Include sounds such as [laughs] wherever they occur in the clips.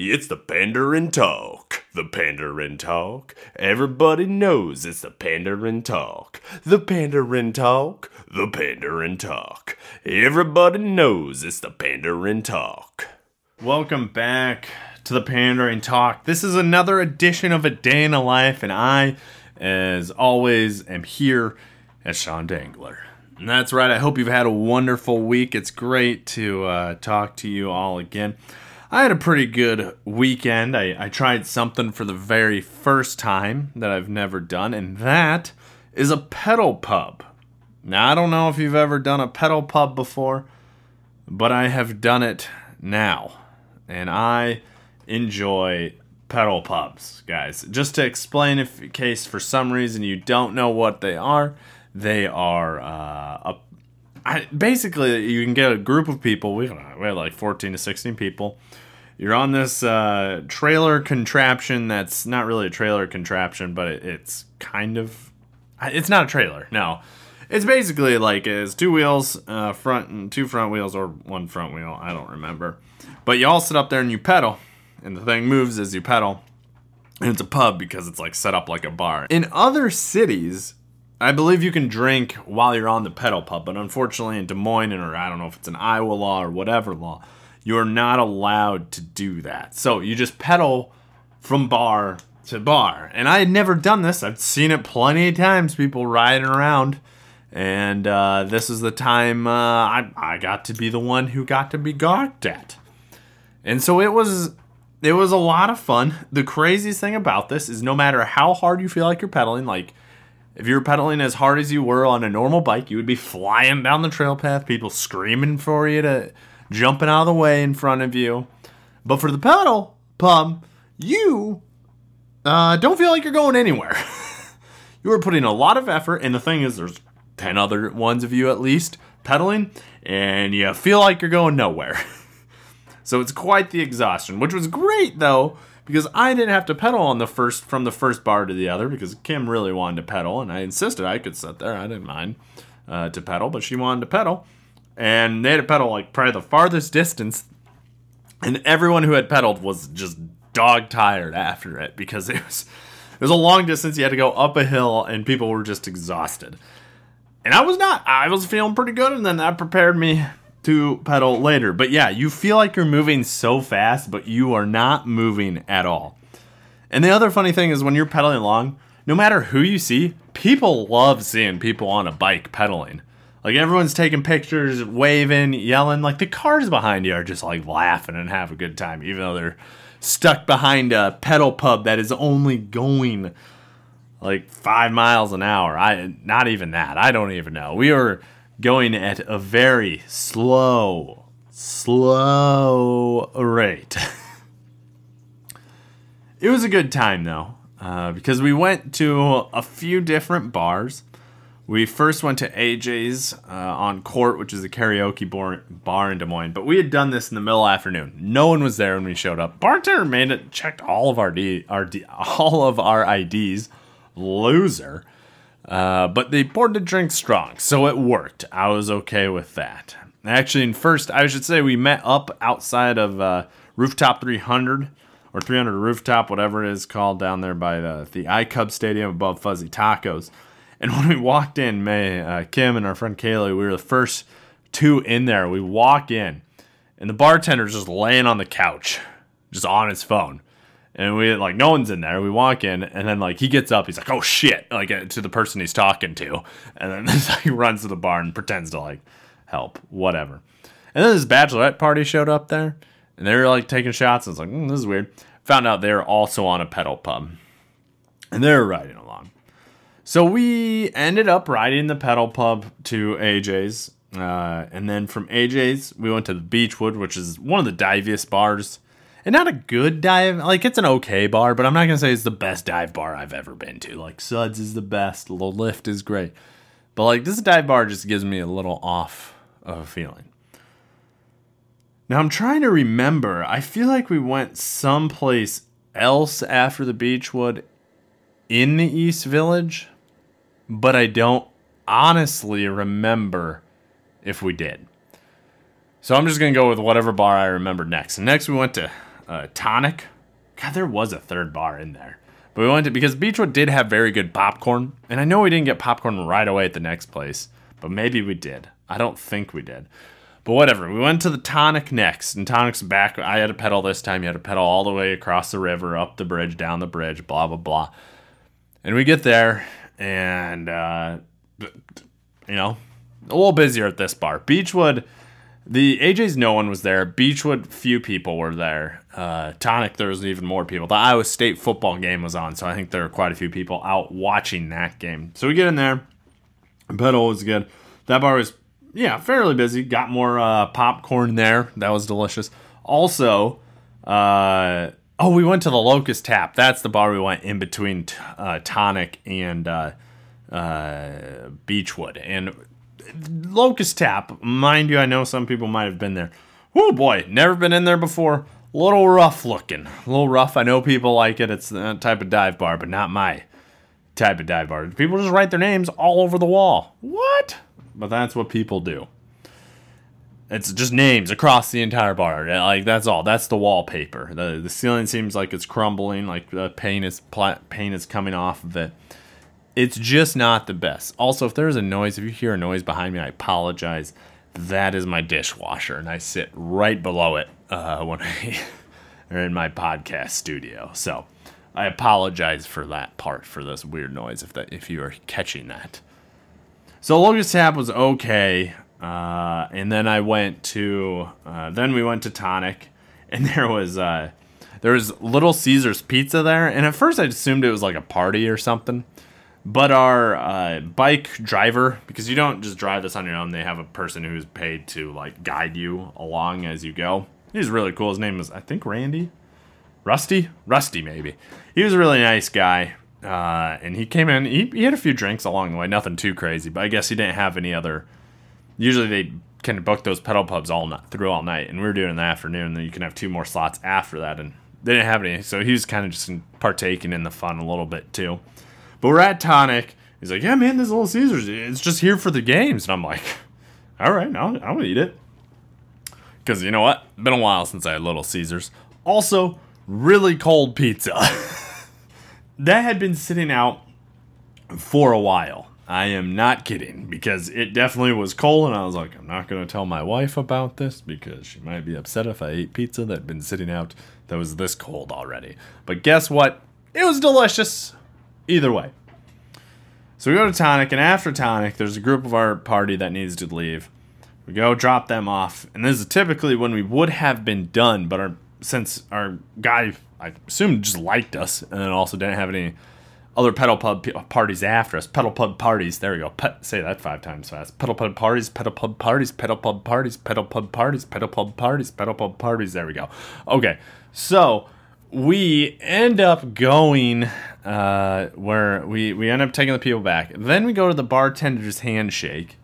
It's the Pandering Talk. The Pandering Talk. Everybody knows it's the Pandering Talk. The Pandering Talk. The Pandering Talk. Everybody knows it's the Pandering Talk. Welcome back to the Pandering Talk. This is another edition of A Day in a Life, and I, as always, am here as Sean Dangler. And that's right, I hope you've had a wonderful week. It's great to uh, talk to you all again. I had a pretty good weekend. I, I tried something for the very first time that I've never done, and that is a pedal pub. Now, I don't know if you've ever done a pedal pub before, but I have done it now. And I enjoy pedal pubs, guys. Just to explain, if in case for some reason you don't know what they are, they are uh, a I, basically you can get a group of people. We, had like 14 to 16 people. You're on this uh, trailer contraption that's not really a trailer contraption, but it, it's kind of. It's not a trailer. No, it's basically like it's two wheels, uh, front and two front wheels, or one front wheel. I don't remember. But you all sit up there and you pedal, and the thing moves as you pedal. And it's a pub because it's like set up like a bar. In other cities, I believe you can drink while you're on the pedal pub, but unfortunately in Des Moines, or I don't know if it's an Iowa law or whatever law, you're not allowed to do that. So you just pedal from bar to bar. And I had never done this. I've seen it plenty of times, people riding around. And uh, this is the time uh, I, I got to be the one who got to be gawked at. And so it was it was a lot of fun. The craziest thing about this is no matter how hard you feel like you're pedaling, like if you were pedaling as hard as you were on a normal bike, you would be flying down the trail path, people screaming for you to jumping out of the way in front of you. But for the pedal pump, you uh, don't feel like you're going anywhere. [laughs] you are putting a lot of effort, and the thing is, there's 10 other ones of you at least pedaling, and you feel like you're going nowhere. [laughs] so it's quite the exhaustion, which was great though because I didn't have to pedal on the first from the first bar to the other because Kim really wanted to pedal and I insisted I could sit there. I didn't mind uh, to pedal, but she wanted to pedal, and they had to pedal like probably the farthest distance, and everyone who had pedaled was just dog tired after it because it was it was a long distance. You had to go up a hill, and people were just exhausted. And I was not. I was feeling pretty good, and then that prepared me to pedal later. But yeah, you feel like you're moving so fast, but you are not moving at all. And the other funny thing is when you're pedaling along, no matter who you see, people love seeing people on a bike pedaling. Like everyone's taking pictures, waving, yelling. Like the cars behind you are just like laughing and have a good time, even though they're stuck behind a pedal pub that is only going like five miles an hour. I not even that. I don't even know. We were going at a very slow, slow rate. [laughs] it was a good time though, uh, because we went to a few different bars. We first went to AJ's uh, on Court, which is a karaoke bar, bar in Des Moines. But we had done this in the middle afternoon. No one was there when we showed up. Bartender made it, checked all of our D, our D, all of our IDs. Loser. Uh, but they poured the drink strong, so it worked. I was okay with that. Actually, in first, I should say we met up outside of uh, Rooftop 300 or 300 Rooftop, whatever it is called down there by the, the iCub Stadium above Fuzzy Tacos. And [laughs] when we walked in, May, uh, Kim and our friend Kaylee, we were the first two in there. We walk in, and the bartender's just laying on the couch, just on his phone and we like no one's in there. We walk in, and then like he gets up, he's like, "Oh shit!" like uh, to the person he's talking to, and then [laughs] he runs to the bar and pretends to like help, whatever. And then this bachelorette party showed up there, and they were like taking shots. I was like, mm, "This is weird." Found out they were also on a pedal pub, and they were riding along. So we ended up riding the pedal pub to AJ's, uh, and then from AJ's we went to the Beechwood, which is one of the diviest bars and not a good dive. Like it's an okay bar, but I'm not gonna say it's the best dive bar I've ever been to. Like Suds is the best, the lift is great, but like this dive bar just gives me a little off of a feeling. Now I'm trying to remember. I feel like we went someplace else after the Beechwood in the East Village, but I don't honestly remember if we did. So I'm just gonna go with whatever bar I remember next. Next we went to uh, Tonic. God, there was a third bar in there. But we went to because Beechwood did have very good popcorn, and I know we didn't get popcorn right away at the next place, but maybe we did. I don't think we did. But whatever. We went to the Tonic next, and Tonic's back. I had to pedal this time. You had to pedal all the way across the river, up the bridge, down the bridge, blah blah blah. And we get there, and uh, you know, a little busier at this bar. Beechwood, the AJ's no one was there. Beechwood, few people were there. Uh, Tonic, there was even more people. The Iowa State football game was on, so I think there were quite a few people out watching that game. So we get in there. Pedal was good. That bar was, yeah, fairly busy. Got more uh, popcorn there. That was delicious. Also, uh, oh, we went to the Locust Tap. That's the bar we went in between t- uh, Tonic and uh, uh, Beechwood. And Locust Tap, mind you, I know some people might have been there. Oh boy, never been in there before. Little rough looking. A little rough. I know people like it. It's that type of dive bar, but not my type of dive bar. People just write their names all over the wall. What? But that's what people do. It's just names across the entire bar. Like that's all. That's the wallpaper. The the ceiling seems like it's crumbling. Like the paint is paint is coming off of it. It's just not the best. Also, if there's a noise, if you hear a noise behind me, I apologize. That is my dishwasher, and I sit right below it uh, when I [laughs] are in my podcast studio. So I apologize for that part for this weird noise if that if you are catching that. So Locust Tap was okay, uh, and then I went to uh, then we went to Tonic, [laughs] and there was uh, there was Little Caesars Pizza there, and at first I assumed it was like a party or something. But our uh, bike driver, because you don't just drive this on your own, they have a person who's paid to like guide you along as you go. He's really cool. His name is I think Randy, Rusty, Rusty maybe. He was a really nice guy, uh, and he came in. He, he had a few drinks along the way, nothing too crazy, but I guess he didn't have any other. Usually they of book those pedal pubs all night, through all night, and we were doing it in the afternoon. Then you can have two more slots after that, and they didn't have any, so he was kind of just partaking in the fun a little bit too. But we're at Tonic. He's like, yeah, man, this Little Caesars, it's just here for the games. And I'm like, [laughs] all right, now I'll, I'll eat it. Because you know what? Been a while since I had Little Caesars. Also, really cold pizza. [laughs] that had been sitting out for a while. I am not kidding because it definitely was cold, and I was like, I'm not going to tell my wife about this because she might be upset if I ate pizza that had been sitting out that was this cold already. But guess what? It was delicious. Either way. So we go to Tonic, and after Tonic, there's a group of our party that needs to leave. We go drop them off, and this is typically when we would have been done, but our since our guy, I assume, just liked us, and then also didn't have any other pedal pub parties after us. Pedal pub parties. There we go. Pe- say that five times fast. Pedal pub parties. Pedal pub parties. Pedal pub parties. Pedal pub parties. Pedal pub parties. Pedal pub parties. There we go. Okay, so we end up going uh, where we, we end up taking the people back. Then we go to the bartender's handshake.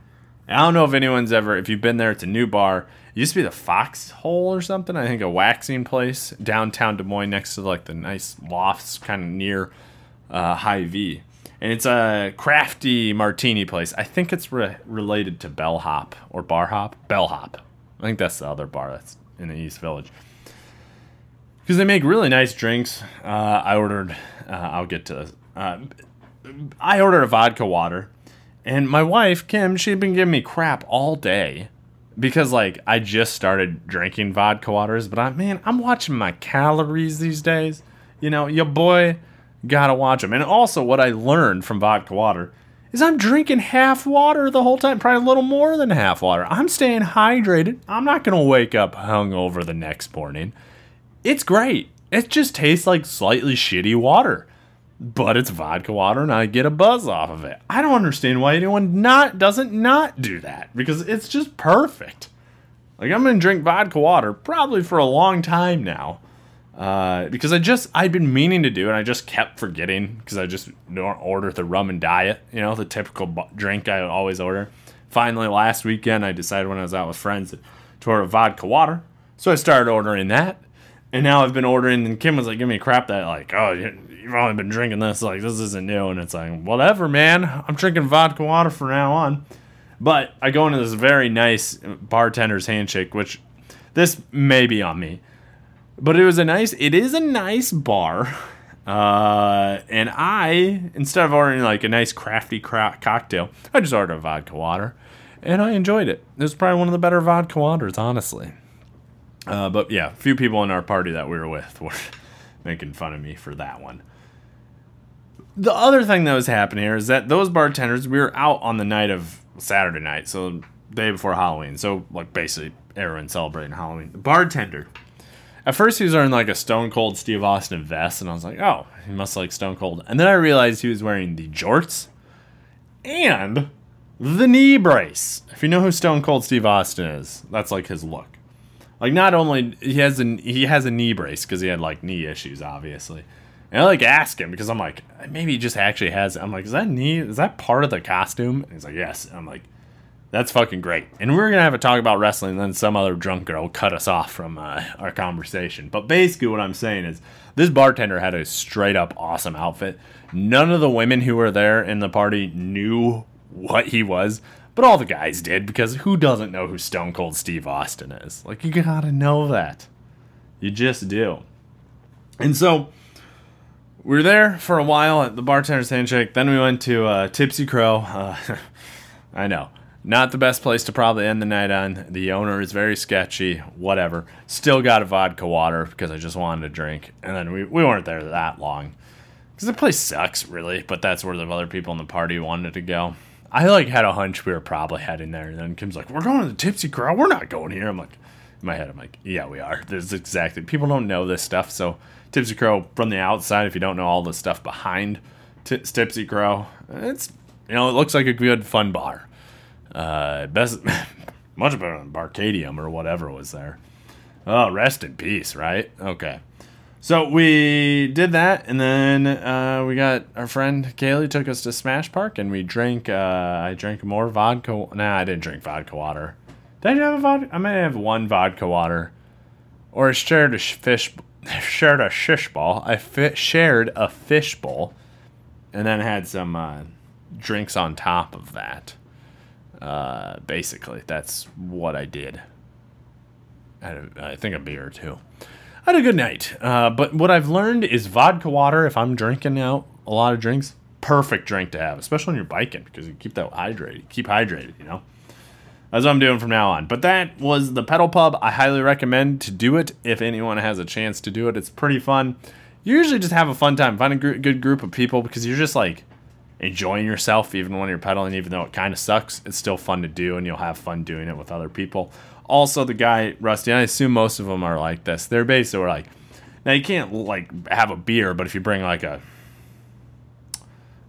I don't know if anyone's ever, if you've been there, it's a new bar. It used to be the Foxhole or something. I think a waxing place downtown Des Moines next to like the nice lofts kind of near uh, Hy-Vee. And it's a crafty martini place. I think it's re- related to Bellhop or Bar Hop. Bellhop. I think that's the other bar that's in the East Village because they make really nice drinks. Uh, I ordered. Uh, I'll get to. Uh, I ordered a vodka water, and my wife Kim, she'd been giving me crap all day because like I just started drinking vodka waters. But I man, I'm watching my calories these days. You know, your boy gotta watch them. And also, what I learned from vodka water is I'm drinking half water the whole time, probably a little more than half water. I'm staying hydrated. I'm not gonna wake up hungover the next morning. It's great. It just tastes like slightly shitty water. But it's vodka water and I get a buzz off of it. I don't understand why anyone not doesn't not do that because it's just perfect. Like I'm gonna drink vodka water probably for a long time now. Uh, because I just I'd been meaning to do it, and I just kept forgetting because I just don't order the rum and diet, you know, the typical drink I always order. Finally, last weekend I decided when I was out with friends to order vodka water, so I started ordering that, and now I've been ordering, and Kim was like, "Give me crap that like, oh, you've only been drinking this, like this isn't new," and it's like, whatever, man. I'm drinking vodka water from now on. But I go into this very nice bartender's handshake, which this may be on me. but it was a nice. It is a nice bar. Uh, and I, instead of ordering like a nice crafty cra- cocktail, I just ordered a vodka water, and I enjoyed it. It was probably one of the better vodka waters, honestly. Uh, but yeah, a few people in our party that we were with were [laughs] making fun of me for that one. The other thing that was happening here is that those bartenders, we were out on the night of Saturday night, so day before Halloween. So like basically everyone celebrating Halloween. The bartender at first, he was wearing like a Stone Cold Steve Austin vest, and I was like, oh, he must like Stone Cold. And then I realized he was wearing the jorts and the knee brace. If you know who Stone Cold Steve Austin is, that's like his look. Like not only he has a he has a knee brace because he had like knee issues, obviously. And I like ask him because I'm like maybe he just actually has. It. I'm like, is that knee? Is that part of the costume? And he's like, yes. And I'm like, that's fucking great. And we are gonna have a talk about wrestling, and then some other drunk girl cut us off from uh, our conversation. But basically, what I'm saying is, this bartender had a straight up awesome outfit. None of the women who were there in the party knew what he was, but all the guys did because who doesn't know who Stone Cold Steve Austin is? Like, you gotta know that. You just do. And so, we were there for a while at the bartender's handshake. Then we went to uh, Tipsy Crow. Uh, [laughs] I know not the best place to probably end the night on. The owner is very sketchy, whatever. Still got a vodka water because I just wanted a drink. And then we, we weren't there that long. Because the place sucks, really, but that's where the other people in the party wanted to go. I like had a hunch we were probably heading there, and then Kim's like, "We're going to the Tipsy Crow. We're not going here." I'm like, in my head, I'm like, "Yeah, we are." There's exactly people don't know this stuff, so Tipsy Crow from the outside, if you don't know all the stuff behind T- Tipsy Crow, it's you know it looks like a good fun bar. Uh, best, [laughs] much better than Barcadium or whatever was there. Oh, rest in peace, right? Okay. So we did that, and then uh, we got our friend Kaylee took us to Smash Park, and we drank. Uh, I drank more vodka. Nah, I didn't drink vodka water. Did I have a vodka? I might have one vodka water, or I shared a fish. [laughs] Shared a shish ball. I fi- shared a fish bowl, and then had some uh, drinks on top of that. Uh, basically, that's what I did. I, I think a beer or two. I had a good night. Uh, but what I've learned is vodka water, if I'm drinking out a lot of drinks, perfect drink to have, especially when you're biking because you keep that hydrated. Keep hydrated, you know? That's what I'm doing from now on. But that was the pedal pub. I highly recommend to do it if anyone has a chance to do it. It's pretty fun. You usually just have a fun time. Find a gr- good group of people because you're just like enjoying yourself even when you're pedaling even though it kind of sucks it's still fun to do and you'll have fun doing it with other people also the guy rusty i assume most of them are like this. They're basically like now you can't like have a beer but if you bring like a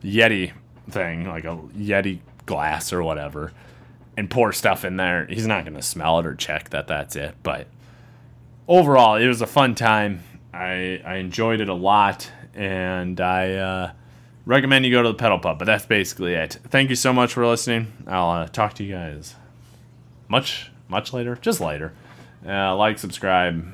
yeti thing like a yeti glass or whatever and pour stuff in there he's not going to smell it or check that that's it but overall it was a fun time. I i enjoyed it a lot and i uh recommend you go to the pedal pub but that's basically it. Thank you so much for listening. I'll uh, talk to you guys much much later just later uh, like subscribe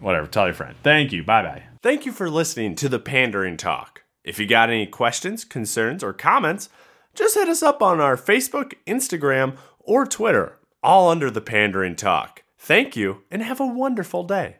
whatever tell your friend thank you bye bye Thank you for listening to the Pandering Talk. If you got any questions, concerns, or comments, just hit us up on our Facebook, Instagram, or Twitter, all under the Pandering Talk. Thank you and have a wonderful day.